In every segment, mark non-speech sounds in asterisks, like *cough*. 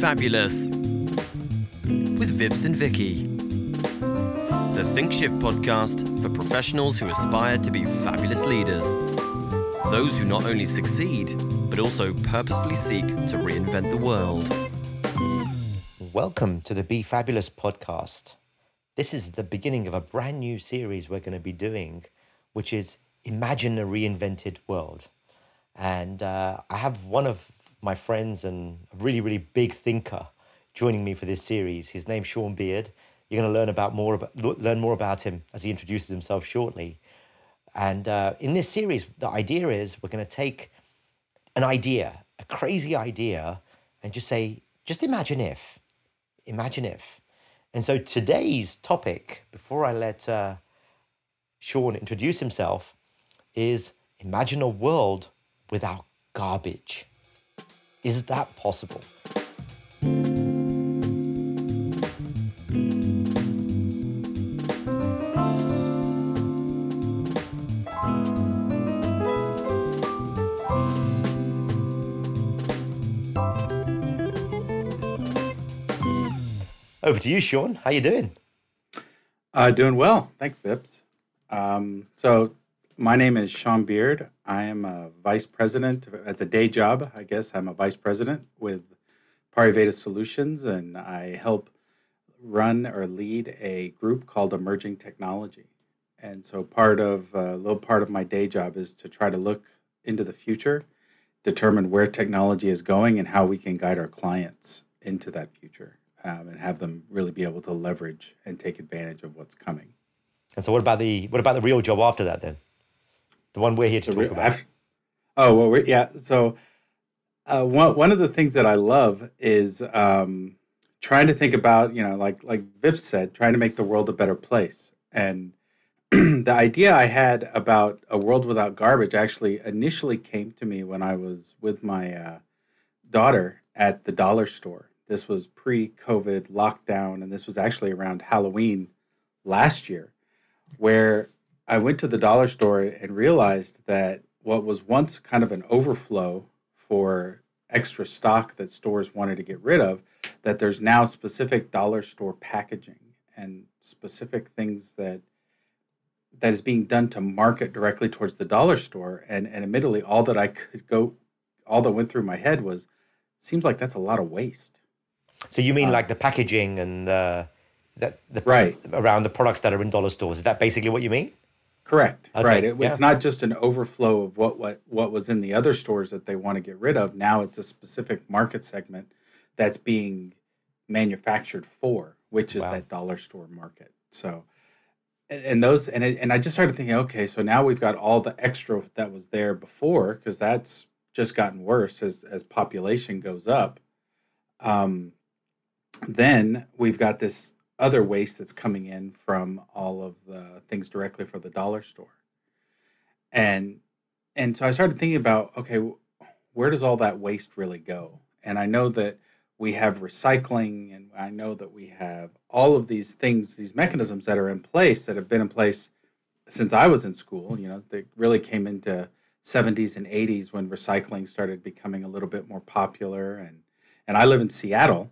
Fabulous with Vips and Vicky. The Think Shift podcast for professionals who aspire to be fabulous leaders. Those who not only succeed, but also purposefully seek to reinvent the world. Welcome to the Be Fabulous podcast. This is the beginning of a brand new series we're going to be doing, which is Imagine a Reinvented World. And uh, I have one of my friends and a really, really big thinker joining me for this series. His name's Sean Beard. You're going to learn about more about learn more about him as he introduces himself shortly. And uh, in this series, the idea is we're going to take an idea, a crazy idea, and just say, just imagine if, imagine if. And so today's topic, before I let uh, Sean introduce himself, is imagine a world without garbage. Is that possible? Over to you, Sean. How you doing? Uh, doing well. Thanks, Vips. Um, so my name is Sean Beard. I am a vice president. As a day job, I guess I'm a vice president with Pariveda Solutions, and I help run or lead a group called Emerging Technology. And so part of a little part of my day job is to try to look into the future, determine where technology is going, and how we can guide our clients into that future um, and have them really be able to leverage and take advantage of what's coming. And so, what about the what about the real job after that then? The one we're here to talk about. After, *laughs* oh well, yeah. So, uh, one one of the things that I love is um, trying to think about you know like like Vip said, trying to make the world a better place. And *clears throat* the idea I had about a world without garbage actually initially came to me when I was with my uh, daughter at the dollar store this was pre COVID lockdown, and this was actually around Halloween last year, where I went to the dollar store and realized that what was once kind of an overflow for extra stock that stores wanted to get rid of, that there's now specific dollar store packaging and specific things that that is being done to market directly towards the dollar store. And and admittedly, all that I could go, all that went through my head was, seems like that's a lot of waste. So you mean uh, like the packaging and the that the right around the products that are in dollar stores? Is that basically what you mean? Correct. Okay. Right. It, yeah. It's not just an overflow of what what what was in the other stores that they want to get rid of. Now it's a specific market segment that's being manufactured for, which is wow. that dollar store market. So and those and it, and I just started thinking, okay, so now we've got all the extra that was there before because that's just gotten worse as as population goes up. Um, then we've got this other waste that's coming in from all of the things directly for the dollar store. And and so I started thinking about okay, where does all that waste really go? And I know that we have recycling and I know that we have all of these things, these mechanisms that are in place that have been in place since I was in school, you know, they really came into 70s and 80s when recycling started becoming a little bit more popular and and I live in Seattle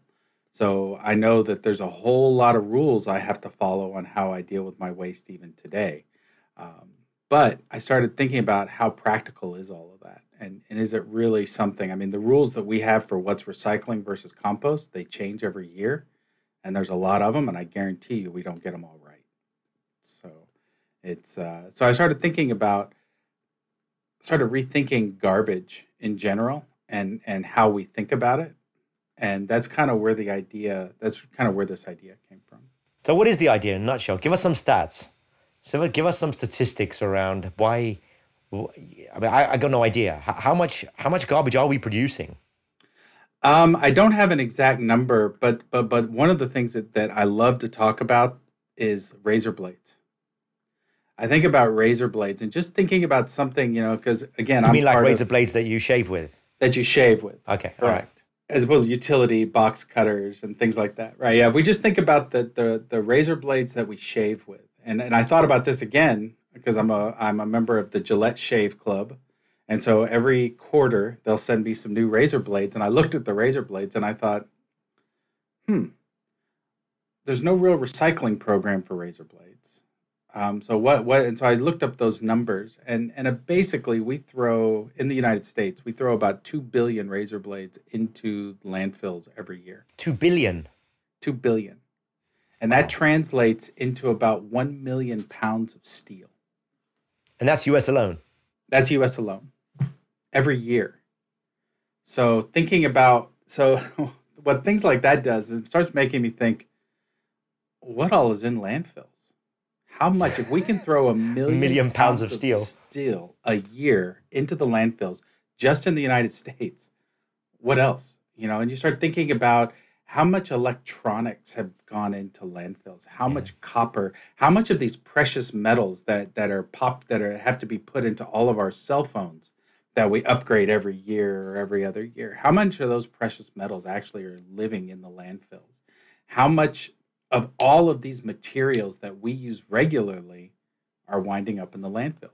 so I know that there's a whole lot of rules I have to follow on how I deal with my waste even today. Um, but I started thinking about how practical is all of that, and and is it really something? I mean, the rules that we have for what's recycling versus compost they change every year, and there's a lot of them, and I guarantee you we don't get them all right. So it's uh, so I started thinking about started rethinking garbage in general and and how we think about it and that's kind of where the idea that's kind of where this idea came from. So what is the idea in a nutshell? Give us some stats. So give us some statistics around why i mean i, I got no idea. How, how, much how much garbage are we producing? Um, i don't have an exact number but but but one of the things that, that i love to talk about is razor blades. I think about razor blades and just thinking about something, you know, because again, you I'm mean like razor of, blades that you shave with? That you shave with. Okay, all right as opposed to utility box cutters and things like that, right? Yeah, if we just think about the the, the razor blades that we shave with, and and I thought about this again because I'm a I'm a member of the Gillette Shave Club, and so every quarter they'll send me some new razor blades, and I looked at the razor blades and I thought, hmm, there's no real recycling program for razor blades. Um, so what what and so I looked up those numbers and and uh, basically we throw in the United States we throw about two billion razor blades into landfills every year. Two billion. Two billion, and that wow. translates into about one million pounds of steel. And that's U.S. alone. That's U.S. alone, every year. So thinking about so *laughs* what things like that does is it starts making me think, what all is in landfills? How much if we can throw a million, million pounds, pounds of steel steel a year into the landfills just in the United States? What else? You know, and you start thinking about how much electronics have gone into landfills how yeah. much copper how much of these precious metals that that are popped that are have to be put into all of our cell phones that we upgrade every year or every other year how much of those precious metals actually are living in the landfills how much of all of these materials that we use regularly are winding up in the landfills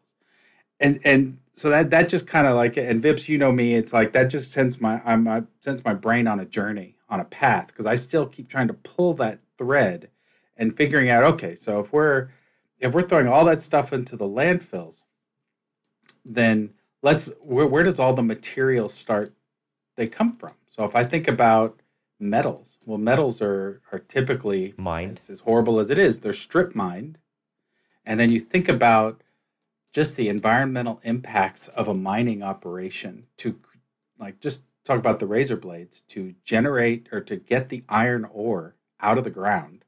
and and so that that just kind of like and Vips, you know me, it's like that just sends my I'm I sends my brain on a journey, on a path, because I still keep trying to pull that thread and figuring out, okay, so if we're if we're throwing all that stuff into the landfills, then let's where, where does all the material start they come from? So if I think about metals, well, metals are are typically mined. As, as horrible as it is, they're strip mined. And then you think about just the environmental impacts of a mining operation to like just talk about the razor blades to generate or to get the iron ore out of the ground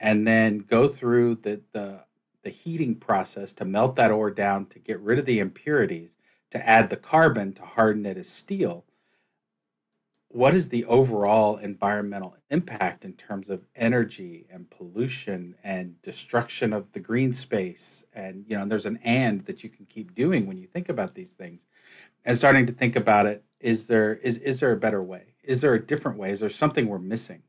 and then go through the the the heating process to melt that ore down to get rid of the impurities to add the carbon to harden it as steel what is the overall environmental impact in terms of energy and pollution and destruction of the green space? And you know there's an and that you can keep doing when you think about these things. And starting to think about it is there is is there a better way? Is there a different way? Is there something we're missing?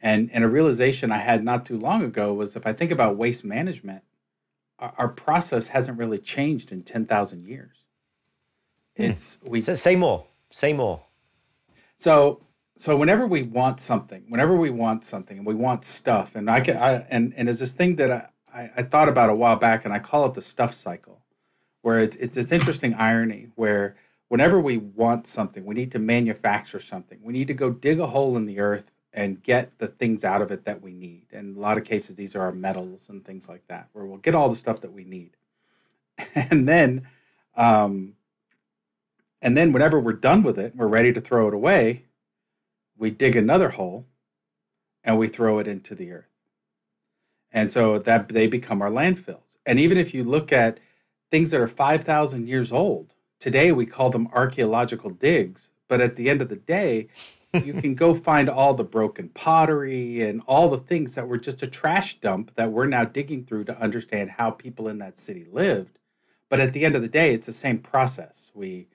And and a realization i had not too long ago was if i think about waste management our, our process hasn't really changed in 10,000 years. Hmm. it's we say more say more so so whenever we want something, whenever we want something, and we want stuff, and I can, I and and there's this thing that I, I, I thought about a while back, and I call it the stuff cycle, where it's it's this interesting irony where whenever we want something, we need to manufacture something. We need to go dig a hole in the earth and get the things out of it that we need. And a lot of cases, these are our metals and things like that, where we'll get all the stuff that we need, *laughs* and then. Um, and then whenever we're done with it, we're ready to throw it away, we dig another hole and we throw it into the earth. And so that they become our landfills. And even if you look at things that are 5,000 years old, today we call them archaeological digs. But at the end of the day, *laughs* you can go find all the broken pottery and all the things that were just a trash dump that we're now digging through to understand how people in that city lived. But at the end of the day, it's the same process. We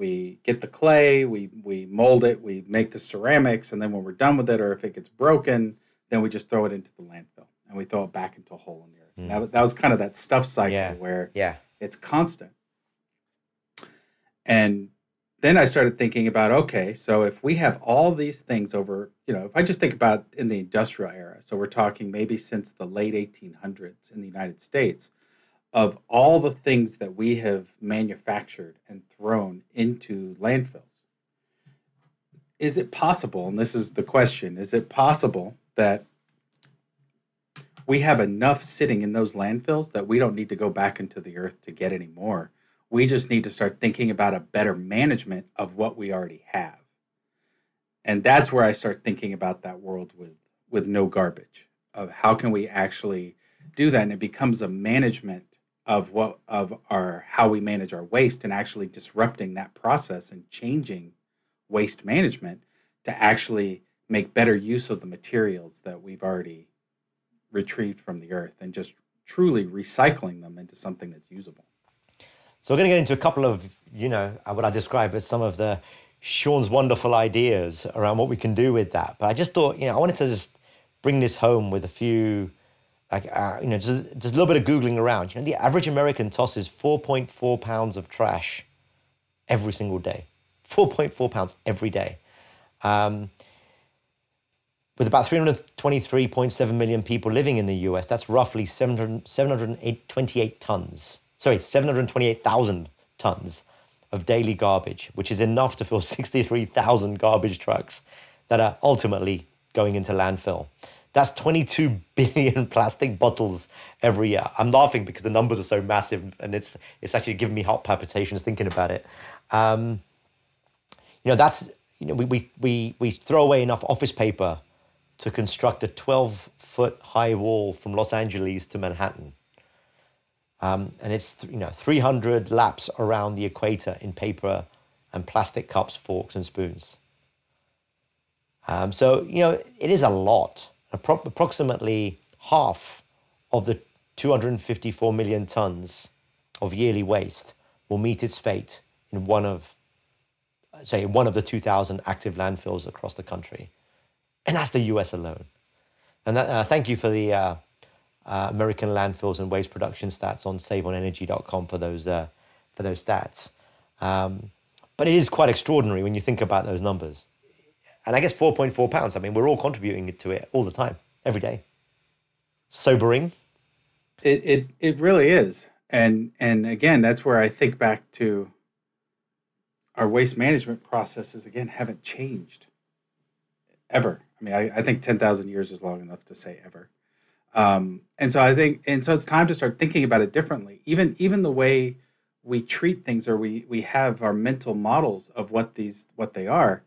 we get the clay, we we mold it, we make the ceramics, and then when we're done with it, or if it gets broken, then we just throw it into the landfill and we throw it back into a hole in the earth. Mm. That, that was kind of that stuff cycle yeah. where yeah. it's constant. And then I started thinking about okay, so if we have all these things over, you know, if I just think about in the industrial era, so we're talking maybe since the late 1800s in the United States, of all the things that we have manufactured and thrown into landfills. Is it possible, and this is the question, is it possible that we have enough sitting in those landfills that we don't need to go back into the earth to get any more? We just need to start thinking about a better management of what we already have. And that's where I start thinking about that world with with no garbage of how can we actually do that and it becomes a management of what of our how we manage our waste and actually disrupting that process and changing waste management to actually make better use of the materials that we've already retrieved from the earth and just truly recycling them into something that's usable. So we're going to get into a couple of, you know, uh, what I describe as some of the Sean's wonderful ideas around what we can do with that. But I just thought, you know, I wanted to just bring this home with a few like uh, you know, just, just a little bit of googling around. You know, the average American tosses 4.4 pounds of trash every single day. 4.4 pounds every day. Um, with about 323.7 million people living in the US, that's roughly 700, 728 tons. Sorry, 728,000 tons of daily garbage, which is enough to fill *laughs* 63,000 garbage trucks that are ultimately going into landfill. That's 22 *laughs* billion plastic bottles every year. I'm laughing because the numbers are so massive and it's it's actually giving me heart palpitations thinking about it. Um, you know, that's you know, we, we, we, we throw away enough office paper to construct a 12 foot high wall from Los Angeles to Manhattan. Um, and it's you know 300 laps around the equator in paper and plastic cups, forks, and spoons. Um, so you know it is a lot. Appro- approximately half of the 254 million tons of yearly waste will meet its fate in one of, say, one of the 2,000 active landfills across the country, and that's the U.S. alone. And that, uh, thank you for the uh, uh, American landfills and waste production stats on saveonenergy.com for those uh, for those stats. Um, but it is quite extraordinary when you think about those numbers. And I guess 4.4 pounds, I mean, we're all contributing to it all the time, every day. Sobering. It, it, it really is. And, and again, that's where I think back to our waste management processes, again, haven't changed ever. I mean, I, I think 10,000 years is long enough to say ever. Um, and so I think, and so it's time to start thinking about it differently. Even, even the way we treat things or we, we have our mental models of what these, what they are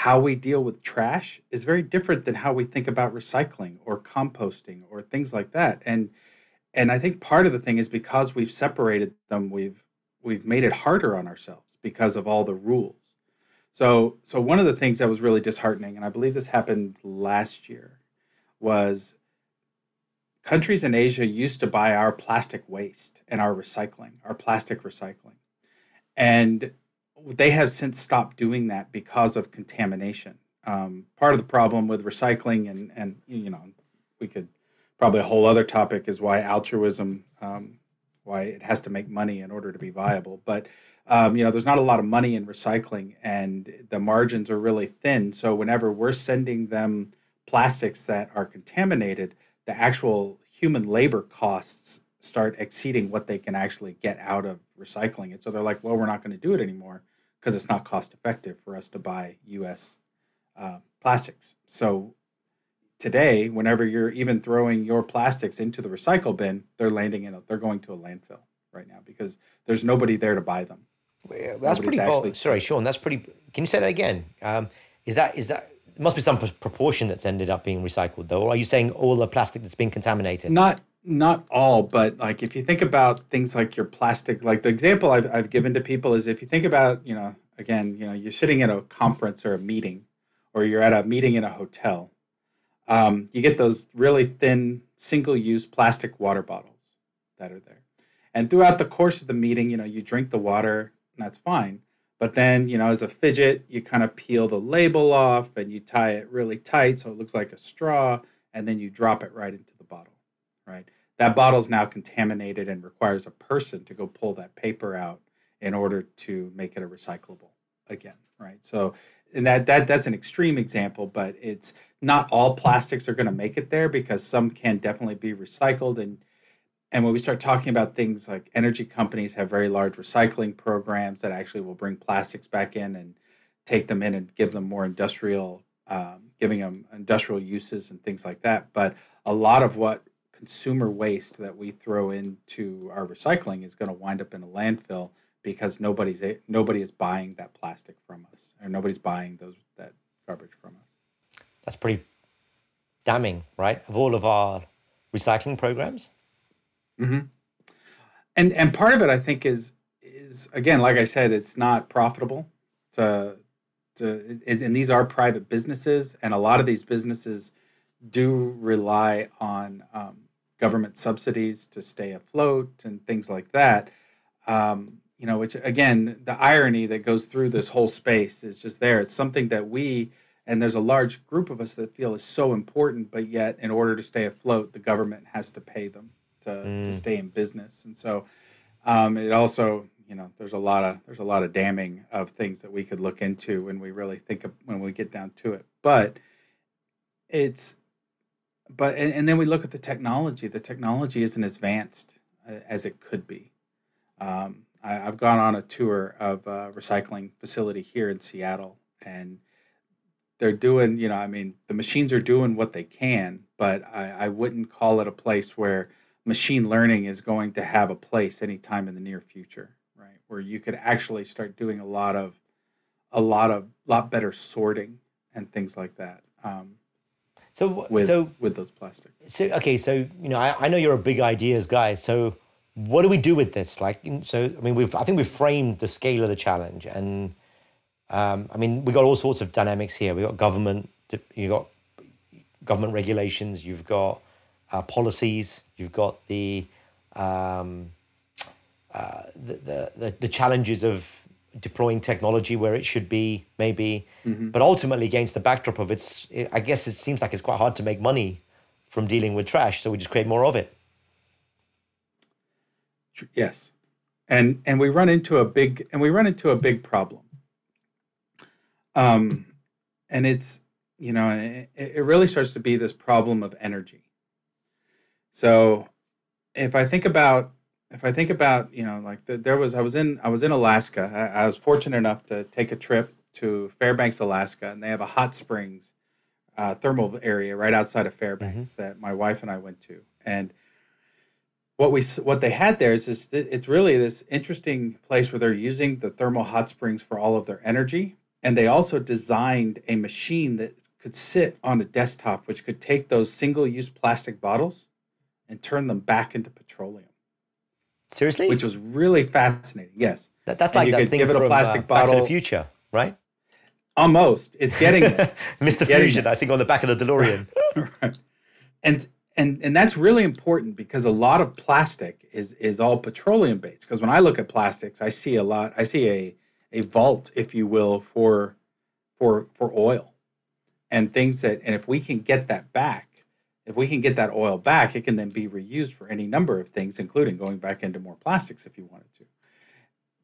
how we deal with trash is very different than how we think about recycling or composting or things like that. And and i think part of the thing is because we've separated them we've we've made it harder on ourselves because of all the rules. So so one of the things that was really disheartening and i believe this happened last year was countries in asia used to buy our plastic waste and our recycling our plastic recycling. And they have since stopped doing that because of contamination. Um, part of the problem with recycling, and and you know, we could probably a whole other topic is why altruism, um, why it has to make money in order to be viable. But um, you know, there's not a lot of money in recycling, and the margins are really thin. So whenever we're sending them plastics that are contaminated, the actual human labor costs start exceeding what they can actually get out of recycling it. So they're like, well, we're not going to do it anymore because it's not cost effective for us to buy U.S. Uh, plastics. So today, whenever you're even throwing your plastics into the recycle bin, they're landing in a, they're going to a landfill right now because there's nobody there to buy them. Well, that's Nobody's pretty bold. Sorry, Sean. That's pretty. Can you say that again? Um, is that is that must be some proportion that's ended up being recycled though, or are you saying all the plastic that's been contaminated? Not not all, but like if you think about things like your plastic, like the example I've, I've given to people is if you think about, you know, again, you know, you're sitting at a conference or a meeting, or you're at a meeting in a hotel, um, you get those really thin single use plastic water bottles that are there. And throughout the course of the meeting, you know, you drink the water and that's fine. But then, you know, as a fidget, you kind of peel the label off and you tie it really tight so it looks like a straw, and then you drop it right into right? That bottle is now contaminated and requires a person to go pull that paper out in order to make it a recyclable again, right? So, and that that that's an extreme example, but it's not all plastics are going to make it there because some can definitely be recycled and and when we start talking about things like energy companies have very large recycling programs that actually will bring plastics back in and take them in and give them more industrial um, giving them industrial uses and things like that but a lot of what consumer waste that we throw into our recycling is going to wind up in a landfill because nobody's nobody is buying that plastic from us or nobody's buying those that garbage from us. That's pretty damning, right? Of all of our recycling programs. Mm-hmm. And and part of it, I think, is is again, like I said, it's not profitable to to and these are private businesses, and a lot of these businesses do rely on um, government subsidies to stay afloat and things like that. Um, you know, which again, the irony that goes through this whole space is just there. It's something that we and there's a large group of us that feel is so important, but yet in order to stay afloat, the government has to pay them to, mm. to stay in business. And so um, it also, you know, there's a lot of there's a lot of damning of things that we could look into when we really think of when we get down to it. But it's but and, and, then we look at the technology. The technology isn't as advanced uh, as it could be. Um, I, have gone on a tour of a recycling facility here in Seattle, and they're doing, you know, I mean, the machines are doing what they can, but I, I wouldn't call it a place where machine learning is going to have a place anytime in the near future, right? Where you could actually start doing a lot of, a lot of, lot better sorting and things like that. Um, so with, so with those plastics. So okay, so you know, I, I know you're a big ideas guy. So what do we do with this? Like, so I mean, we've I think we've framed the scale of the challenge, and um, I mean, we got all sorts of dynamics here. We got government, you got government regulations, you've got uh, policies, you've got the, um, uh, the, the, the the challenges of deploying technology where it should be, maybe. Mm-hmm. But ultimately, against the backdrop of it's, it, I guess it seems like it's quite hard to make money from dealing with trash. So we just create more of it. Yes, and and we run into a big and we run into a big problem. Um, and it's you know it, it really starts to be this problem of energy. So, if I think about if I think about you know like the, there was I was in I was in Alaska. I, I, was fortunate enough to take a trip to Fairbanks, Alaska, and they have a hot springs uh, thermal area right outside of Fairbanks mm-hmm. that my wife and I went to. And what we what they had there is, is it's really this interesting place where they're using the thermal hot springs for all of their energy, and they also designed a machine that could sit on a desktop, which could take those single use plastic bottles and turn them back into petroleum. Seriously? Which was really fascinating. Yes. That, that's and like that thing give it a plastic uh, bottle. Back to the Future, right? Almost. It's getting there. *laughs* Mr. Fusion, I think, on the back of the DeLorean. *laughs* right. And and and that's really important because a lot of plastic is is all petroleum based. Because when I look at plastics, I see a lot. I see a a vault, if you will, for for for oil and things that. And if we can get that back, if we can get that oil back, it can then be reused for any number of things, including going back into more plastics if you wanted to.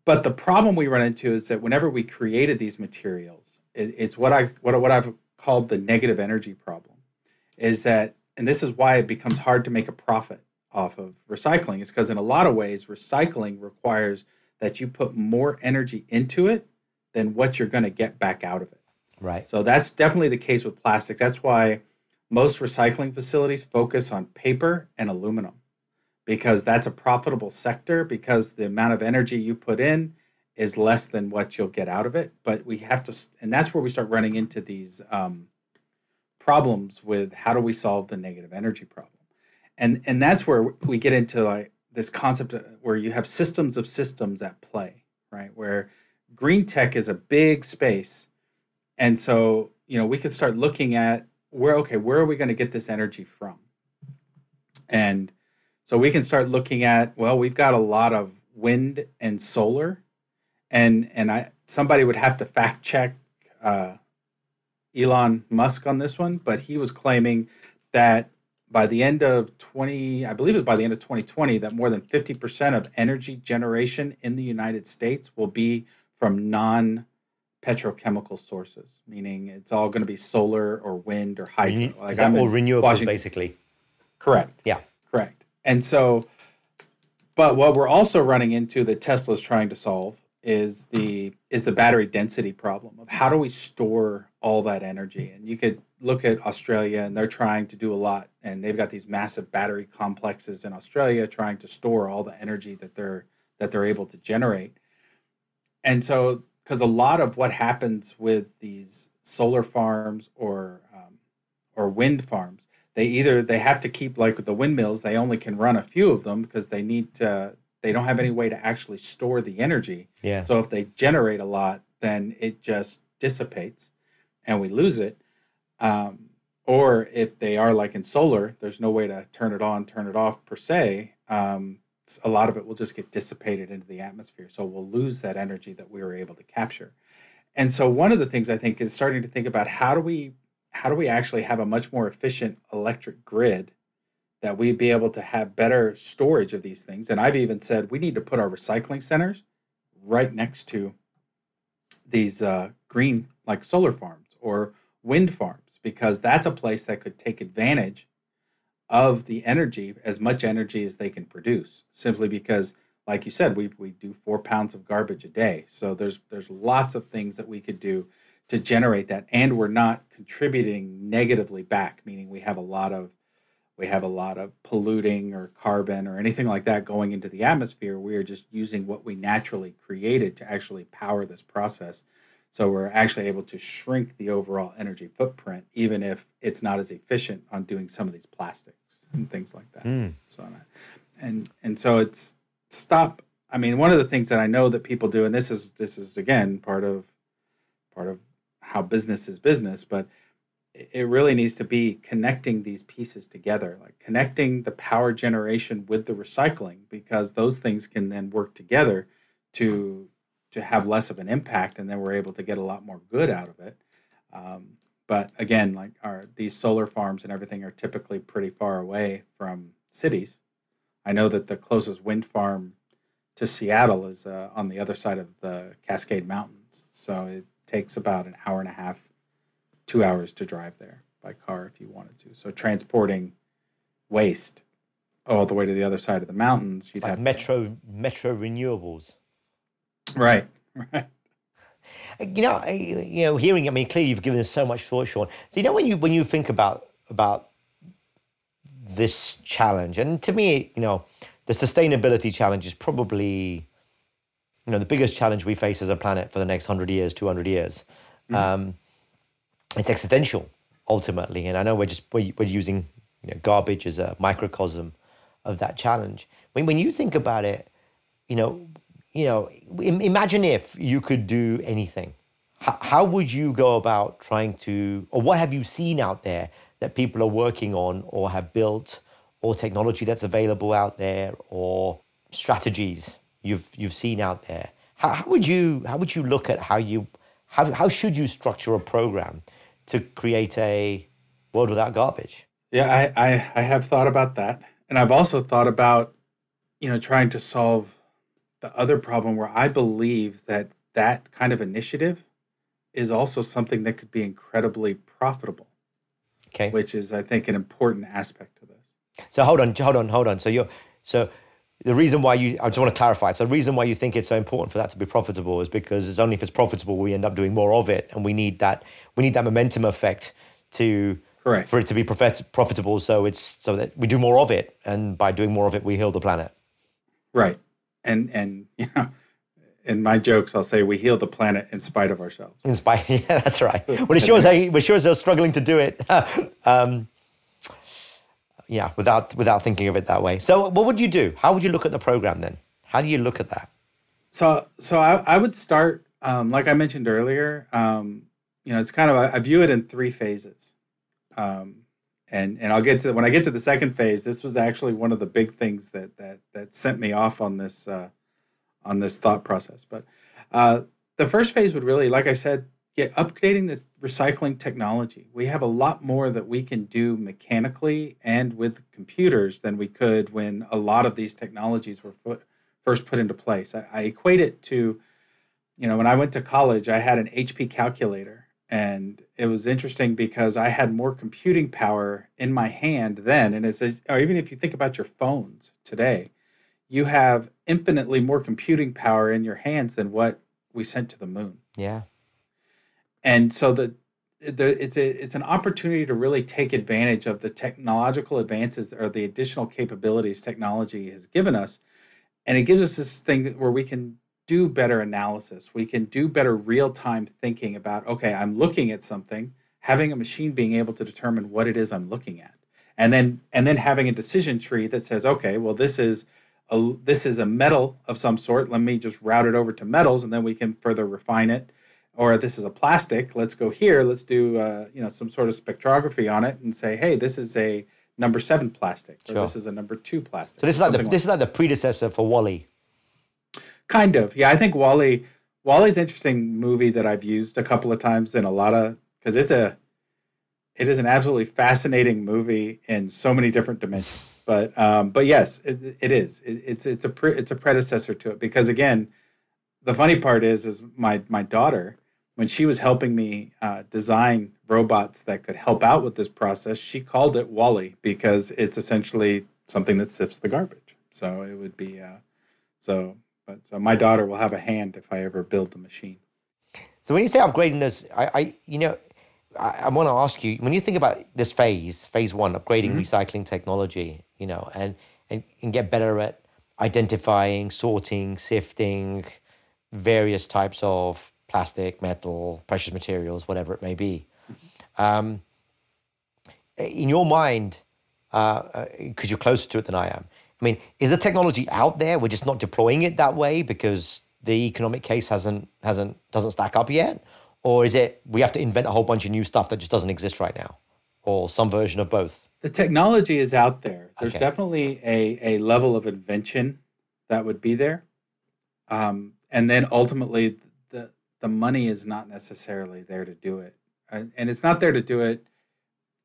But the problem we run into is that whenever we created these materials, it, it's what I what, what I've called the negative energy problem, is that, and this is why it becomes hard to make a profit off of recycling. Is because in a lot of ways, recycling requires that you put more energy into it than what you're going to get back out of it. Right. So that's definitely the case with plastics. That's why most recycling facilities focus on paper and aluminum because that's a profitable sector because the amount of energy you put in is less than what you'll get out of it. But we have to, and that's where we start running into these um, problems with how do we solve the negative energy problem, and and that's where we get into like this concept where you have systems of systems at play, right? Where green tech is a big space, and so you know we can start looking at where okay where are we going to get this energy from? And so we can start looking at well we've got a lot of wind and solar and and i somebody would have to fact check uh, elon musk on this one but he was claiming that by the end of 20 i believe it was by the end of 2020 that more than 50% of energy generation in the united states will be from non petrochemical sources, meaning it's all going to be solar or wind or hydro. like Is that I'm all renewables, Washington. basically? Correct. Yeah. Correct. And so, but what we're also running into that Tesla's trying to solve is the is the battery density problem of how do we store all that energy and you could look at australia and they're trying to do a lot and they've got these massive battery complexes in australia trying to store all the energy that they're that they're able to generate and so because a lot of what happens with these solar farms or um, or wind farms, they either they have to keep like the windmills, they only can run a few of them because they need to. They don't have any way to actually store the energy. Yeah. So if they generate a lot, then it just dissipates, and we lose it. Um, or if they are like in solar, there's no way to turn it on, turn it off per se. Um, a lot of it will just get dissipated into the atmosphere. So we'll lose that energy that we were able to capture. And so one of the things I think is starting to think about how do we how do we actually have a much more efficient electric grid that we'd be able to have better storage of these things. And I've even said we need to put our recycling centers right next to these uh, green like solar farms or wind farms because that's a place that could take advantage of the energy as much energy as they can produce simply because like you said we, we do four pounds of garbage a day. So there's there's lots of things that we could do to generate that and we're not contributing negatively back meaning we have a lot of we have a lot of polluting or carbon or anything like that going into the atmosphere. We are just using what we naturally created to actually power this process so we're actually able to shrink the overall energy footprint, even if it's not as efficient on doing some of these plastics and things like that. Mm. So, and and so it's stop. I mean, one of the things that I know that people do, and this is this is again part of part of how business is business, but it really needs to be connecting these pieces together, like connecting the power generation with the recycling, because those things can then work together to to have less of an impact, and then we're able to get a lot more good out of it. Um, but again, like our these solar farms and everything are typically pretty far away from cities. I know that the closest wind farm to Seattle is uh, on the other side of the Cascade Mountains, so it takes about an hour and a half, two hours to drive there by car if you wanted to. So transporting waste all the way to the other side of the mountains, you'd like have metro to... metro renewables. Right. Right. *laughs* You know, you know, hearing. I mean, clearly you've given us so much thought, Sean. So you know, when you when you think about about this challenge, and to me, you know, the sustainability challenge is probably, you know, the biggest challenge we face as a planet for the next hundred years, two hundred years. Mm. Um, it's existential ultimately, and I know we're just we're, we're using you know, garbage as a microcosm of that challenge. When when you think about it, you know, you know, imagine if you could do anything. How, would you go about trying to, or what have you seen out there that people are working on or have built, or technology that's available out there, or strategies you've you've seen out there? How, how would you how would you look at how you how, how should you structure a program to create a world without garbage? Yeah, I, I, I have thought about that. And I've also thought about, you know, trying to solve the other problem where I believe that that kind of initiative is also something that could be incredibly profitable. Okay. Which is, I think, an important aspect to this. So hold on, hold on, hold on. So you're so the reason why you I just want to clarify. So the reason why you think it's so important for that to be profitable is because it's only if it's profitable we end up doing more of it, and we need that we need that momentum effect to Correct. for it to be profitable. So it's so that we do more of it, and by doing more of it, we heal the planet. Right and and *laughs* you know in my jokes, I'll say we heal the planet in spite of ourselves. In spite, *laughs* yeah, that's right. Well, it shows how it shows they're struggling to do it. *laughs* um, yeah, without without thinking of it that way. So, what would you do? How would you look at the program then? How do you look at that? So, so I, I would start, um, like I mentioned earlier. Um, you know, it's kind of I view it in three phases. Um, and and I'll get to when I get to the second phase. This was actually one of the big things that that that sent me off on this uh, on this thought process. But uh, the first phase would really, like I said, get updating the recycling technology. We have a lot more that we can do mechanically and with computers than we could when a lot of these technologies were first put into place. I, I equate it to, you know, when I went to college, I had an HP calculator and it was interesting because I had more computing power in my hand then, and it's or even if you think about your phones today, you have infinitely more computing power in your hands than what we sent to the moon. Yeah, and so the the, it's a, it's an opportunity to really take advantage of the technological advances or the additional capabilities technology has given us, and it gives us this thing where we can do better analysis. We can do better real time thinking about, okay, I'm looking at something, having a machine being able to determine what it is I'm looking at. And then and then having a decision tree that says, okay, well this is a this is a metal of some sort. Let me just route it over to metals and then we can further refine it. Or this is a plastic. Let's go here. Let's do uh, you know some sort of spectrography on it and say, hey, this is a number seven plastic, or sure. this is a number two plastic. So this is like the, like this is like the predecessor for WALL-E. Kind of. Yeah, I think WALL-E WALL-E's interesting movie that I've used a couple of times in a lot of because it's a it is an absolutely fascinating movie in so many different dimensions. But um, but yes, it, it is. It, it's it's a pre, it's a predecessor to it because again, the funny part is is my my daughter when she was helping me uh, design robots that could help out with this process, she called it WALL-E because it's essentially something that sifts the garbage. So it would be uh, so. But so my daughter will have a hand if I ever build the machine. So when you say upgrading this, I, I you know, I, I want to ask you when you think about this phase, phase one, upgrading mm-hmm. recycling technology, you know, and, and and get better at identifying, sorting, sifting various types of plastic, metal, precious materials, whatever it may be. Um, in your mind, because uh, uh, you're closer to it than I am, I mean, is the technology out there? We're just not deploying it that way because the economic case hasn't hasn't doesn't stack up yet, or is it we have to invent a whole bunch of new stuff that just doesn't exist right now, or some version of both? The technology is out there. There's okay. definitely a a level of invention that would be there, um, and then ultimately the the money is not necessarily there to do it, and, and it's not there to do it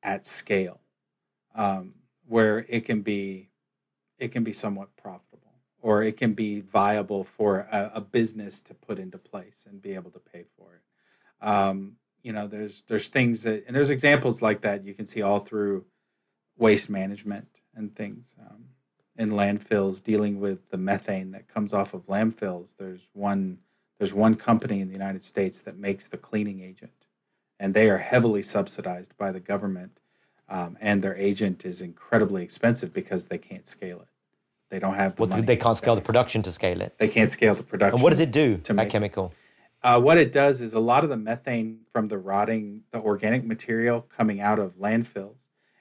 at scale, um, where it can be it can be somewhat profitable or it can be viable for a, a business to put into place and be able to pay for it. Um, you know, there's there's things that and there's examples like that you can see all through waste management and things um, in landfills dealing with the methane that comes off of landfills. There's one there's one company in the United States that makes the cleaning agent, and they are heavily subsidized by the government, um, and their agent is incredibly expensive because they can't scale it. They don't have the well, money. They can't scale the production to scale it. They can't scale the production. And what does it do to that chemical? Uh, what it does is a lot of the methane from the rotting, the organic material coming out of landfills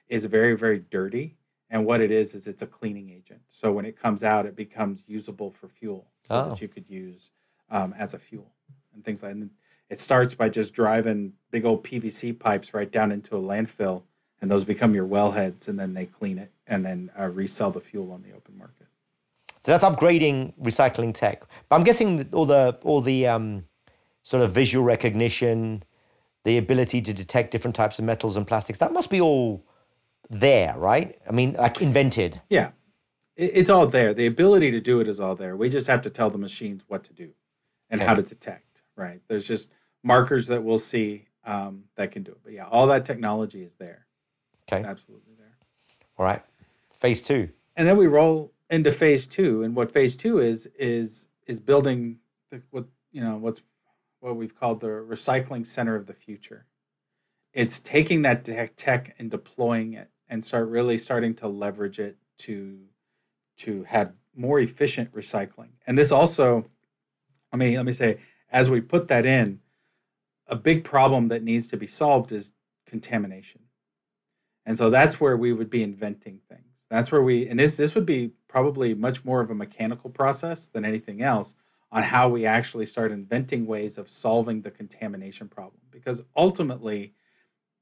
is very, very dirty. And what it is is it's a cleaning agent. So when it comes out, it becomes usable for fuel, so oh. that you could use um, as a fuel and things like. that. it starts by just driving big old PVC pipes right down into a landfill, and those become your wellheads, and then they clean it and then uh, resell the fuel on the open market. So that's upgrading recycling tech. But I'm guessing all the all the um, sort of visual recognition, the ability to detect different types of metals and plastics, that must be all there, right? I mean, like invented. Yeah, it's all there. The ability to do it is all there. We just have to tell the machines what to do and okay. how to detect. Right? There's just markers that we'll see um, that can do it. But yeah, all that technology is there. Okay, it's absolutely there. All right, phase two. And then we roll into phase two, and what phase two is is is building the, what you know what's what we've called the recycling center of the future. It's taking that tech and deploying it, and start really starting to leverage it to to have more efficient recycling. And this also, I mean, let me say, as we put that in, a big problem that needs to be solved is contamination. And so that's where we would be inventing things. That's where we, and this this would be probably much more of a mechanical process than anything else on how we actually start inventing ways of solving the contamination problem. Because ultimately,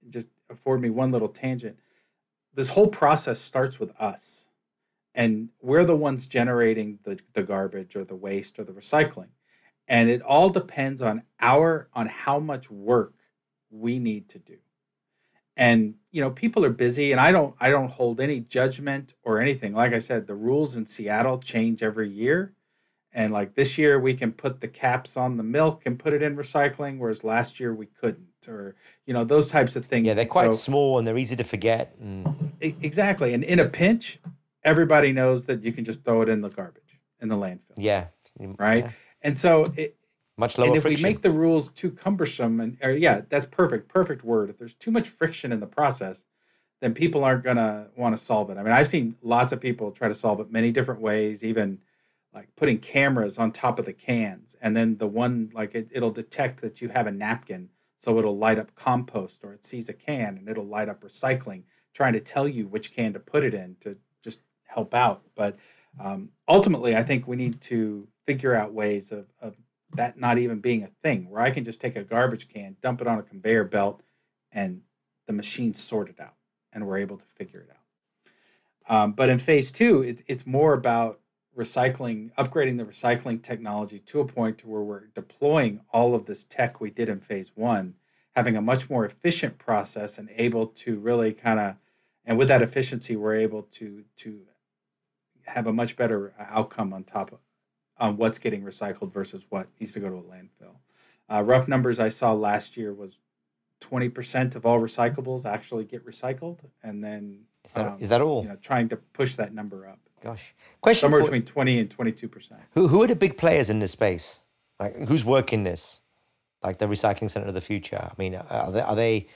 just afford me one little tangent, this whole process starts with us. And we're the ones generating the, the garbage or the waste or the recycling. And it all depends on our on how much work we need to do and you know people are busy and i don't i don't hold any judgment or anything. Like i said the rules in seattle change every year. And like this year we can put the caps on the milk and put it in recycling whereas last year we couldn't or you know those types of things. Yeah they're quite so, small and they're easy to forget and... exactly. And in a pinch everybody knows that you can just throw it in the garbage in the landfill. Yeah. Mm, right? yeah. and so it, much lower and if friction. we make the rules too cumbersome and or yeah that's perfect perfect word. If there's too much friction in the process then people aren't going to want to solve it. I mean i've seen lots of people try to solve it many different ways even like putting cameras on top of the cans and then the one like it, it'll detect that you have a napkin so it'll light up compost or it sees a can and it'll light up recycling trying to tell you which can to put it in to just help out. But um, ultimately i think we need to figure out ways of, of that not even being a thing where I can just take a garbage can, dump it on a conveyor belt, and the machine sort it out, and we're able to figure it out. Um, but in phase two, it, it's more about recycling, upgrading the recycling technology to a point to where we're deploying all of this tech we did in phase one, having a much more efficient process and able to really kind of, and with that efficiency, we're able to to have a much better outcome on top of on what's getting recycled versus what needs to go to a landfill. Uh, rough numbers I saw last year was 20% of all recyclables actually get recycled. And then is that, um, is that all? You know, trying to push that number up. Gosh. Question Somewhere for, between 20 and 22%. Who, who are the big players in this space? Like, who's working this? Like the recycling center of the future? I mean, are they, are they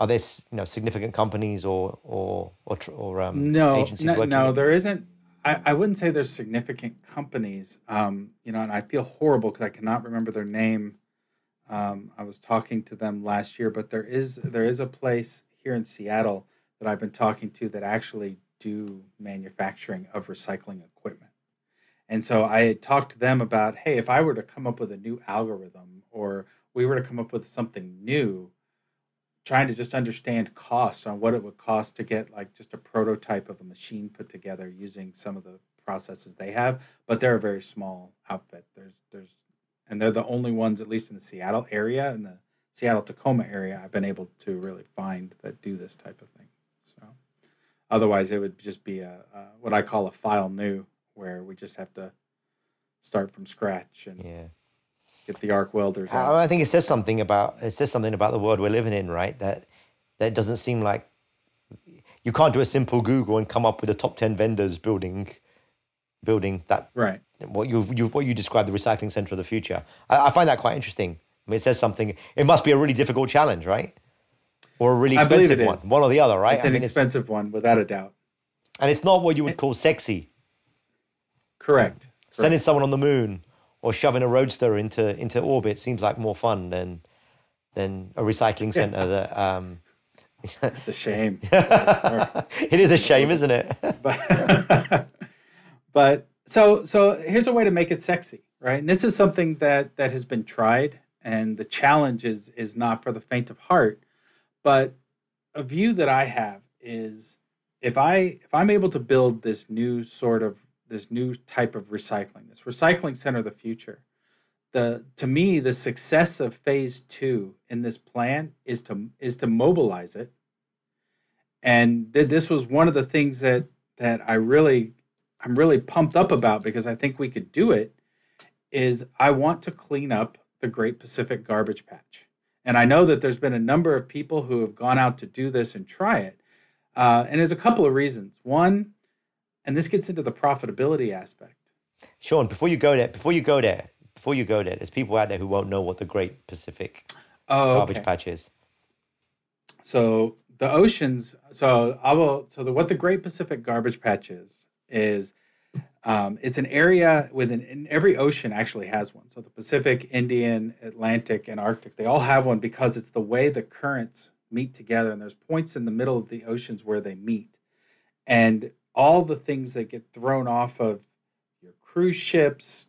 are there you know significant companies or or or, or um, no, agencies no, working? No, there isn't. I, I wouldn't say there's significant companies. Um, you know, and I feel horrible because I cannot remember their name. Um, I was talking to them last year, but there is there is a place here in Seattle that I've been talking to that actually do manufacturing of recycling equipment. And so I had talked to them about, hey, if I were to come up with a new algorithm or we were to come up with something new, trying to just understand cost on what it would cost to get like just a prototype of a machine put together using some of the processes they have but they're a very small outfit. There's there's and they're the only ones at least in the seattle area in the seattle tacoma area i've been able to really find that do this type of thing. So otherwise it would just be a, a what i call a file new where we just have to start from scratch and yeah get the arc welders out. I think it says something about it says something about the world we're living in, right? That that doesn't seem like you can't do a simple Google and come up with the top ten vendors building building that right what you you what you describe the recycling center of the future. I, I, find that quite interesting. I mean, it says something. It must be a really difficult challenge, right? Or a really expensive one, one or the other, right? It's an I mean, expensive it's, one, without a doubt. And it's not what you would call sexy. Correct. Sending Correct. someone on the moon or shoving a roadster into into orbit seems like more fun than than a recycling center that um it's a shame. *laughs* It is a shame isn't it? But, *laughs* but so so here's a way to make it sexy right? And this is something that that has been tried and the challenge is is not for the faint of heart. But a view that i have is if i if i'm able to build this new sort of this new type of recycling, this recycling center of the future. The to me, the success of phase two in this plan is to is to mobilize it. And th- this was one of the things that that I really I'm really pumped up about because I think we could do it. Is I want to clean up the Great Pacific Garbage Patch. And I know that there's been a number of people who have gone out to do this and try it. Uh, and there's a couple of reasons. One, and this gets into the profitability aspect. Sean, before you go there, before you go there, before you go there, there's people out there who won't know what the Great Pacific oh, Garbage okay. Patch is. So the oceans. So I will. So the, what the Great Pacific Garbage Patch is is um, it's an area within in every ocean actually has one. So the Pacific, Indian, Atlantic, and Arctic they all have one because it's the way the currents meet together, and there's points in the middle of the oceans where they meet. And all the things that get thrown off of your cruise ships,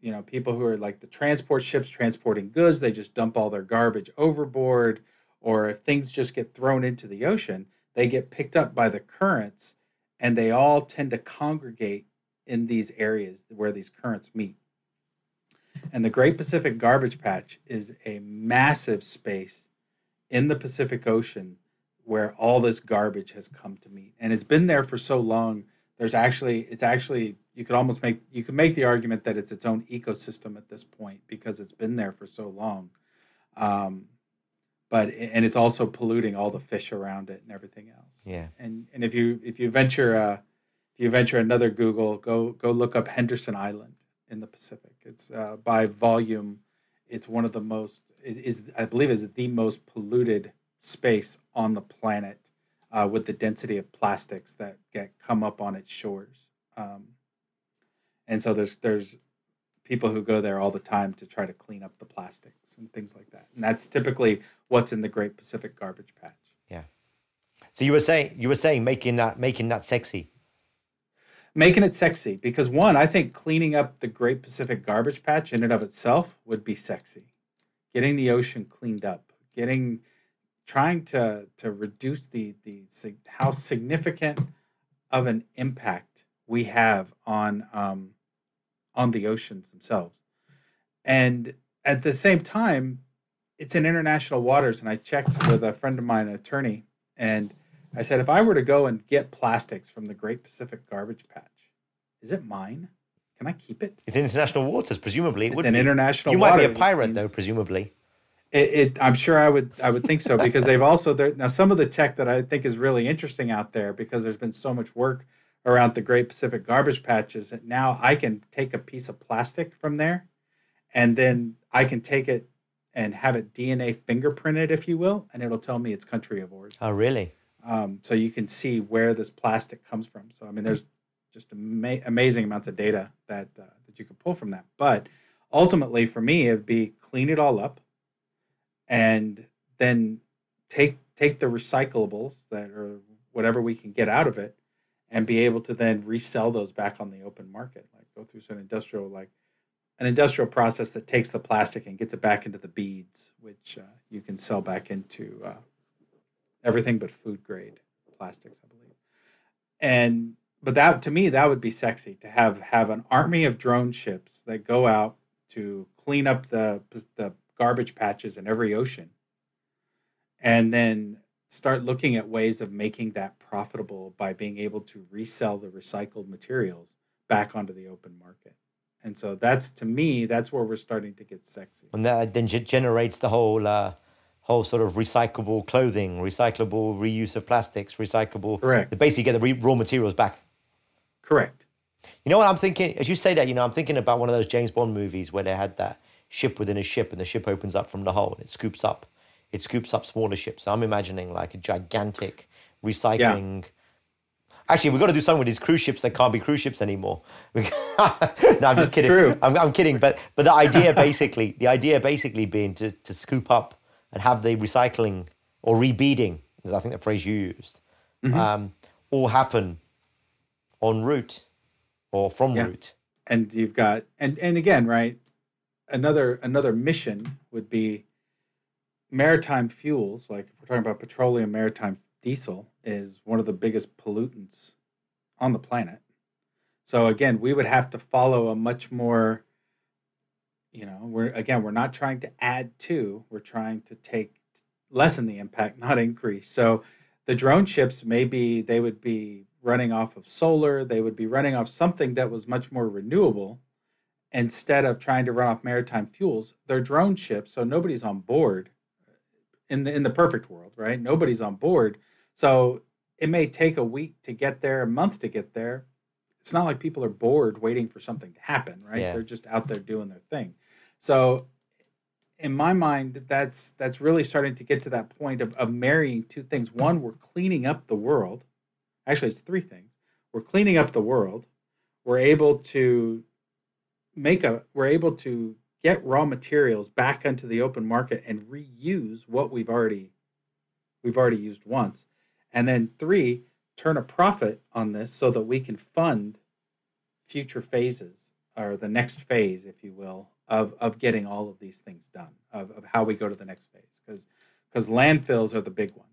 you know, people who are like the transport ships transporting goods, they just dump all their garbage overboard. Or if things just get thrown into the ocean, they get picked up by the currents and they all tend to congregate in these areas where these currents meet. And the Great Pacific Garbage Patch is a massive space in the Pacific Ocean where all this garbage has come to meet. And it's been there for so long there's actually it's actually you could almost make you could make the argument that it's its own ecosystem at this point because it's been there for so long. Um, but and it's also polluting all the fish around it and everything else. Yeah. And and if you if you venture uh if you venture another google go go look up henderson island in the pacific. It's uh, by volume it's one of the most it is i believe is the most polluted space on the planet uh, with the density of plastics that get come up on its shores. Um, and so there's there's people who go there all the time to try to clean up the plastics and things like that. And that's typically what's in the Great Pacific Garbage Patch. Yeah. So you were saying you were saying making that making that sexy. Making it sexy because one, I think cleaning up the Great Pacific Garbage Patch in and of itself would be sexy. Getting the ocean cleaned up, getting trying to to reduce the the how significant of an impact we have on um, on the oceans themselves, and at the same time, it's in international waters. And I checked with a friend of mine, an attorney, and I said, if I were to go and get plastics from the Great Pacific Garbage Patch, is it mine? can I keep it? It's international waters, presumably. It it's an be. international. You might be a pirate, though, presumably. It, it, I'm sure I would. I would think so because they've also now some of the tech that I think is really interesting out there because there's been so much work around the Great Pacific Garbage Patches that now I can take a piece of plastic from there, and then I can take it and have it DNA fingerprinted, if you will, and it'll tell me its country of origin. Oh, really? Um, so you can see where this plastic comes from. So I mean, there's just ama- amazing amounts of data that uh, that you could pull from that. But ultimately, for me, it'd be clean it all up, and then take take the recyclables that or whatever we can get out of it, and be able to then resell those back on the open market. Like go through some industrial like an industrial process that takes the plastic and gets it back into the beads, which uh, you can sell back into uh, everything but food grade plastics, I believe. And but that to me that would be sexy to have have an army of drone ships that go out to clean up the the garbage patches in every ocean, and then start looking at ways of making that profitable by being able to resell the recycled materials back onto the open market. And so that's to me, that's where we're starting to get sexy. And that then generates the whole uh, whole sort of recyclable clothing, recyclable reuse of plastics, recyclable. Correct. They basically get the re- raw materials back. Correct. You know what I'm thinking? As you say that, you know, I'm thinking about one of those James Bond movies where they had that ship within a ship, and the ship opens up from the hull and it scoops up, it scoops up smaller ships. I'm imagining like a gigantic recycling. Yeah Actually, we've got to do something with these cruise ships that can't be cruise ships anymore. *laughs* no, I'm That's just kidding. True. I'm, I'm kidding. But but the idea basically, the idea basically being to, to scoop up and have the recycling or rebeading, is I think the phrase you used, mm-hmm. um, all happen en route or from yeah. route. And you've got and and again, right? Another another mission would be maritime fuels. Like if we're talking about petroleum maritime diesel is one of the biggest pollutants on the planet. So again, we would have to follow a much more you know, we're again, we're not trying to add to, we're trying to take lessen the impact, *laughs* not increase. So the drone ships maybe they would be running off of solar, they would be running off something that was much more renewable instead of trying to run off maritime fuels. They're drone ships, so nobody's on board in the in the perfect world, right? Nobody's on board. So it may take a week to get there, a month to get there. It's not like people are bored waiting for something to happen, right? Yeah. They're just out there doing their thing. So in my mind, that's that's really starting to get to that point of, of marrying two things. One, we're cleaning up the world. Actually, it's three things. We're cleaning up the world. We're able to make a we're able to get raw materials back into the open market and reuse what we've already we've already used once. And then three, turn a profit on this so that we can fund future phases or the next phase, if you will, of, of getting all of these things done, of, of how we go to the next phase. Because because landfills are the big one.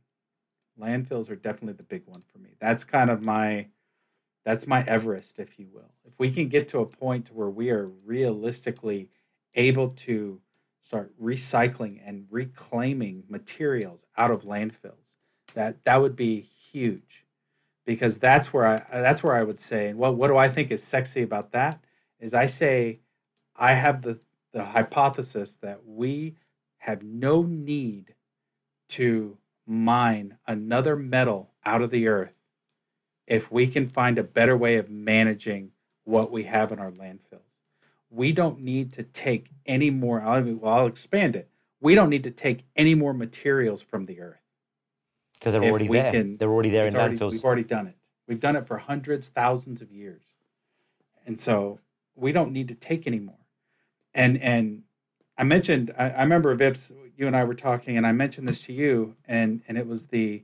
Landfills are definitely the big one for me. That's kind of my that's my Everest, if you will. If we can get to a point where we are realistically able to start recycling and reclaiming materials out of landfills. That that would be huge, because that's where I that's where I would say. And what what do I think is sexy about that? Is I say I have the the hypothesis that we have no need to mine another metal out of the earth if we can find a better way of managing what we have in our landfills we don't need to take any more. I'll, well, I'll expand it. We don't need to take any more materials from the earth because they're already there. Can, they're already there in already, landfills. We've already done it. We've done it for hundreds, thousands of years, and so we don't need to take any more. And and I mentioned, I, I remember Vips, you and I were talking, and I mentioned this to you, and and it was the,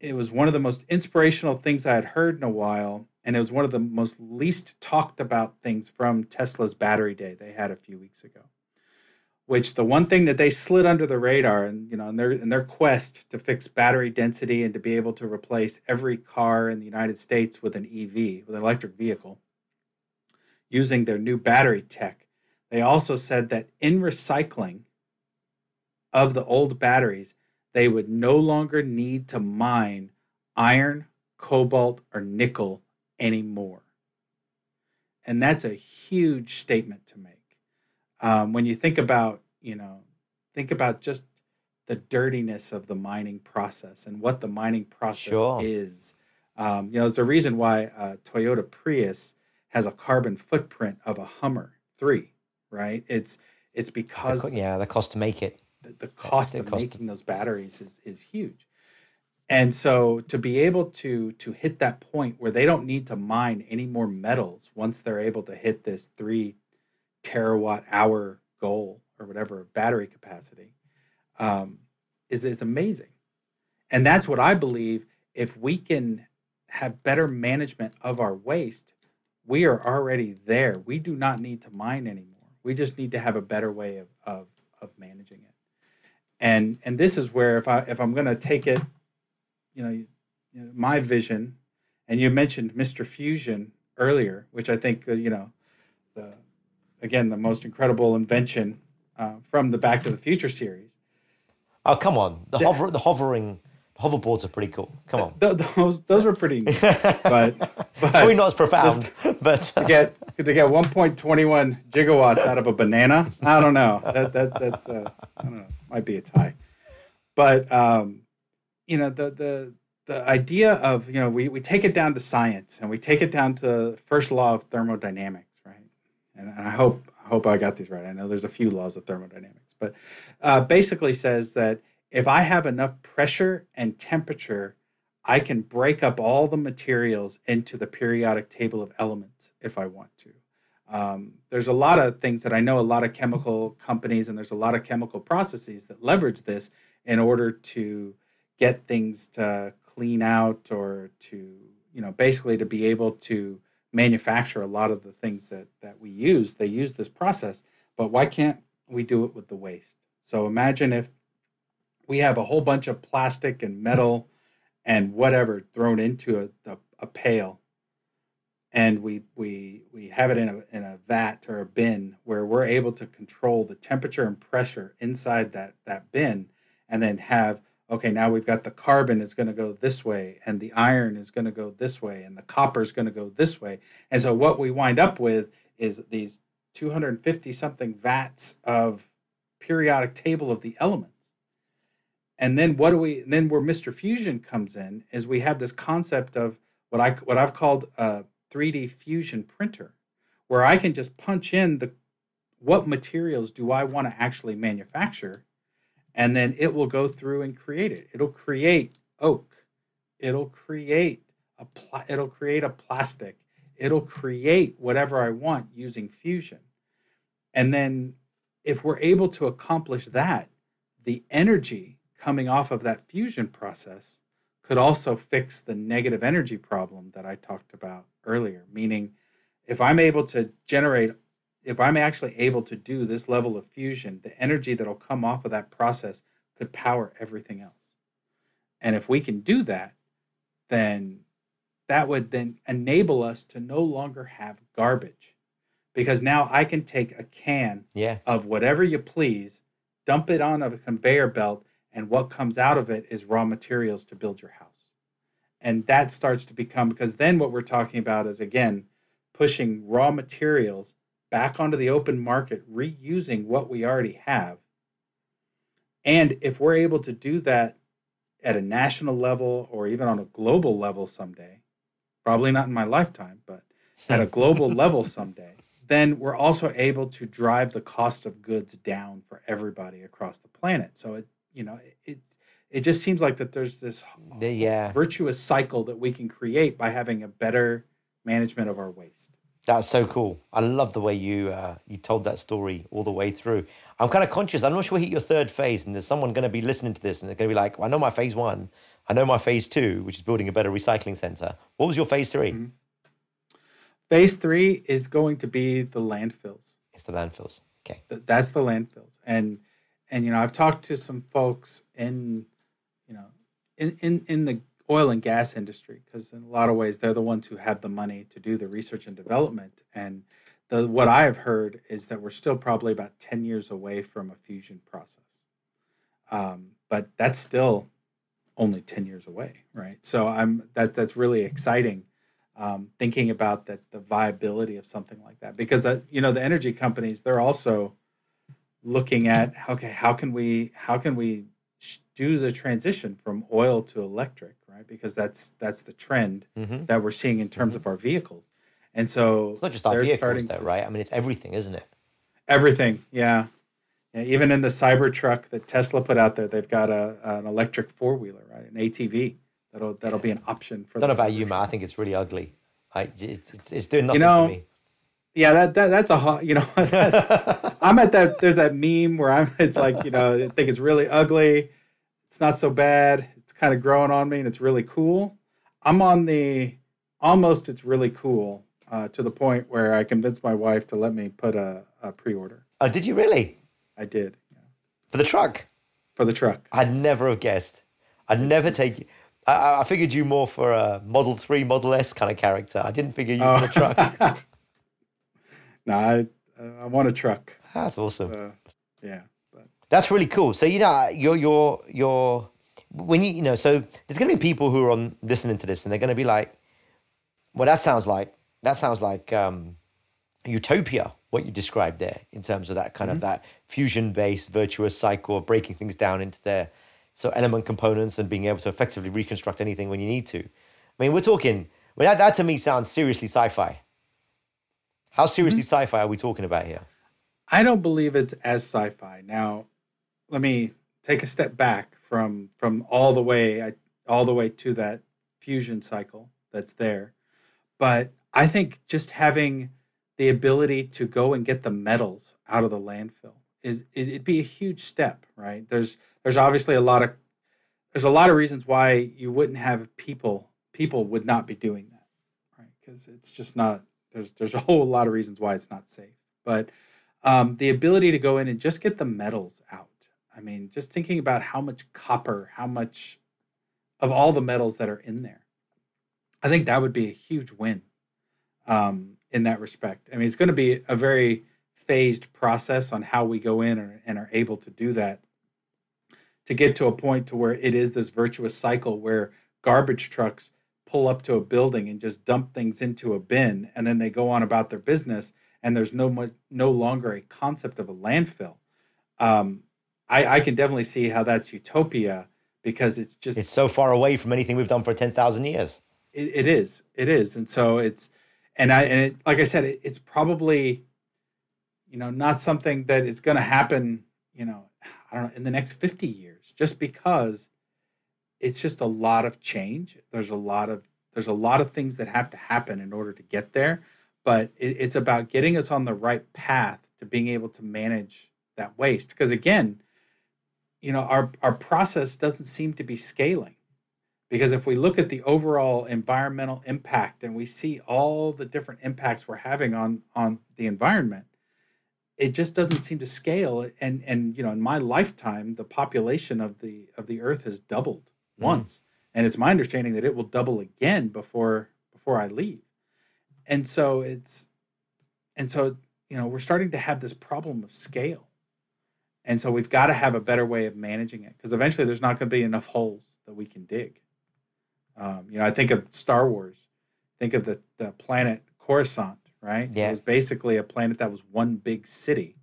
it was one of the most inspirational things I had heard in a while, and it was one of the most least talked about things from Tesla's battery day they had a few weeks ago. Which the one thing that they slid under the radar, and you know, in their in their quest to fix battery density and to be able to replace every car in the United States with an EV, with an electric vehicle, using their new battery tech, they also said that in recycling of the old batteries, they would no longer need to mine iron, cobalt, or nickel anymore. and that's a huge statement to make. Um, when you think about, you know, think about just the dirtiness of the mining process and what the mining process sure. is. Um, you know, there's a reason why uh, Toyota Prius has a carbon footprint of a Hummer three, right? It's it's because the, yeah, the cost to make it, the, the cost of cost making those batteries is is huge. And so to be able to to hit that point where they don't need to mine any more metals once they're able to hit this three terawatt hour goal or whatever battery capacity um, is is amazing. And that's what I believe. If we can have better management of our waste, we are already there. We do not need to mine anymore. We just need to have a better way of of, of managing it. And and this is where if I if I'm going to take it, you know, you know, my vision, and you mentioned Mr. Fusion earlier, which I think uh, you know, the again the most incredible invention uh, from the Back to the Future series. Oh come on, the hover the hovering hoverboards are pretty cool. Come on, Th- those those were pretty neat, *laughs* but, but probably not as profound. Just, *laughs* but to get to get 1.21 gigawatts out of a banana, I don't know. That that that's uh, I don't know. Might be a tie, but um, you know the the the idea of you know we we take it down to science and we take it down to first law of thermodynamics, right? And, and I hope I hope I got these right. I know there's a few laws of thermodynamics, but uh, basically says that if I have enough pressure and temperature, I can break up all the materials into the periodic table of elements if I want to. Um, there's a lot of things that I know a lot of chemical companies and there's a lot of chemical processes that leverage this in order to get things to clean out or to, you know, basically to be able to manufacture a lot of the things that, that we use. They use this process, but why can't we do it with the waste? So imagine if we have a whole bunch of plastic and metal and whatever thrown into a, a, a pail. And we we we have it in a in a vat or a bin where we're able to control the temperature and pressure inside that that bin and then have okay now we've got the carbon is going to go this way and the iron is going to go this way and the copper is going to go this way. And so what we wind up with is these 250 something vats of periodic table of the elements and then what do we? then where Mr. Fusion comes in is we have this concept of what I what I've called a 3D fusion printer, where I can just punch in the what materials do I want to actually manufacture, and then it will go through and create it. It'll create oak. It'll create a pl- it'll create a plastic. It'll create whatever I want using fusion. And then if we're able to accomplish that, the energy coming off of that fusion process could also fix the negative energy problem that I talked about earlier. Meaning, if I'm able to generate, if I'm actually able to do this level of fusion, the energy that'll come off of that process could power everything else. And if we can do that, then that would then enable us to no longer have garbage because now I can take a can yeah. of whatever you please, dump it on a conveyor belt, and what comes out of it is raw materials to build your house. And that starts to become because then what we're talking about is again pushing raw materials back onto the open market reusing what we already have. And if we're able to do that at a national level or even on a global level someday probably not in my lifetime but at a global *laughs* level someday then we're also able to drive the cost of goods down for everybody across the planet. So it you know it it just seems like that there's this yeah. virtuous cycle that we can create by having a better management of our waste. That's so cool. I love the way you uh, you told that story all the way through. I'm kind of conscious i'm not sure we hit your third phase and there's someone going to be listening to this and they're going to be like well, i know my phase one i know my phase two which is building a better recycling center. What was your phase 3 mm-hmm. phase three is going to be the landfills. It's the landfills. Okay. Th- that's the landfills. And and you know i've talked to some folks in you know in in, in the oil and gas industry because in a lot of ways they're the ones who have the money to do the research and development. And the what i have heard is that we're still probably about 10 years away from a fusion process. Um, but that's still only 10 years away right? So i'm that that's really exciting um, thinking about that the viability of something like that. Because uh, you know the energy companies they're also looking at okay how can we how can we do the transition from oil to electric right because that's that's the trend mm-hmm. that we're seeing in terms mm-hmm. of our vehicles and so it's not just our vehicles though right i mean it's everything isn't it everything yeah yeah, even in the Cybertruck that Tesla put out there, they've got a an electric four wheeler, right? An ATV that'll that'll be an option for. I don't know about you, man. I think it's really ugly. I, it's, it's, it's doing nothing you know, for me. Yeah, that, that that's a hot. You know, *laughs* I'm at that. There's that meme where I'm. It's like you know, I think it's really ugly. It's not so bad. It's kind of growing on me, and it's really cool. I'm on the almost. It's really cool uh, to the point where I convinced my wife to let me put a, a pre-order. Oh, did you really? I did. Yeah. For the truck? For the truck. I'd never have guessed. I'd never take I, I figured you more for a Model 3, Model S kind of character. I didn't figure you oh. for a truck. *laughs* no, I, I want a truck. That's awesome. Uh, yeah. But. That's really cool. So, you know, you're, you're, you're, when you, you know, so there's going to be people who are on listening to this and they're going to be like, well, that sounds like, that sounds like um, utopia what you described there in terms of that kind mm-hmm. of that fusion based virtuous cycle of breaking things down into their so element components and being able to effectively reconstruct anything when you need to. I mean, we're talking. Well, that, that to me sounds seriously sci-fi. How seriously mm-hmm. sci-fi are we talking about here? I don't believe it's as sci-fi. Now, let me take a step back from from all the way all the way to that fusion cycle that's there. But I think just having the ability to go and get the metals out of the landfill is it'd be a huge step, right? There's there's obviously a lot of there's a lot of reasons why you wouldn't have people people would not be doing that, right? Because it's just not there's there's a whole lot of reasons why it's not safe. But um, the ability to go in and just get the metals out. I mean, just thinking about how much copper, how much of all the metals that are in there, I think that would be a huge win. Um, in that respect. I mean, it's going to be a very phased process on how we go in and, and are able to do that to get to a point to where it is this virtuous cycle where garbage trucks pull up to a building and just dump things into a bin and then they go on about their business and there's no much, no longer a concept of a landfill. Um, I, I can definitely see how that's utopia because it's just it's so far away from anything we've done for 10,000 years. It, it is. It is. And so it's and I and it, like I said, it, it's probably you know not something that is going to happen. You know, I don't know in the next fifty years, just because it's just a lot of change. There's a lot of there's a lot of things that have to happen in order to get there, but it, it's about getting us on the right path to being able to manage that waste. Because again, you know, our our process doesn't seem to be scaling because if we look at the overall environmental impact and we see all the different impacts we're having on on the environment it just doesn't seem to scale and and you know in my lifetime the population of the of the earth has doubled mm. once and it's my understanding that it will double again before before i leave and so it's and so you know we're starting to have this problem of scale and so we've got to have a better way of managing it because eventually there's not going to be enough holes that we can dig um, you know, I think of Star Wars. Think of the the planet Coruscant, right? Yeah. It was basically a planet that was one big city.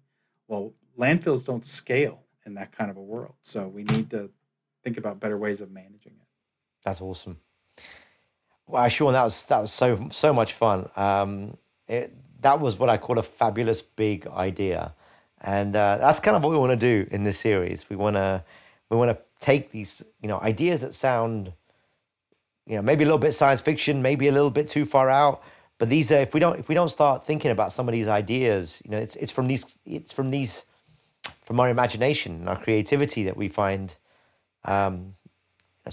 Well, landfills don't scale in that kind of a world, so we need to think about better ways of managing it. That's awesome. Wow, Sean, that was that was so so much fun. Um, it, that was what I call a fabulous big idea, and uh, that's kind of what we want to do in this series. We want to we want to take these you know ideas that sound you know, maybe a little bit science fiction, maybe a little bit too far out. But these are if we don't if we don't start thinking about some of these ideas, you know, it's it's from these it's from these from our imagination and our creativity that we find um,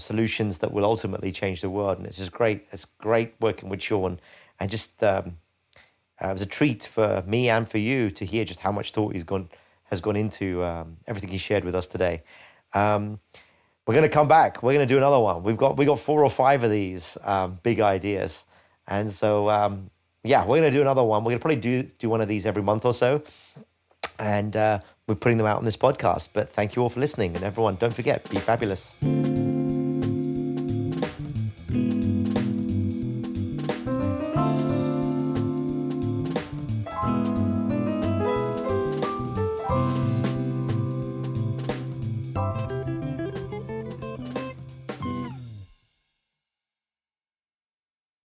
solutions that will ultimately change the world. And it's just great. It's great working with Sean, and just um, uh, it was a treat for me and for you to hear just how much thought he's gone has gone into um, everything he shared with us today. Um, we're going to come back. We're going to do another one. We've got we got four or five of these um, big ideas, and so um, yeah, we're going to do another one. We're going to probably do do one of these every month or so, and uh, we're putting them out on this podcast. But thank you all for listening, and everyone, don't forget, be fabulous.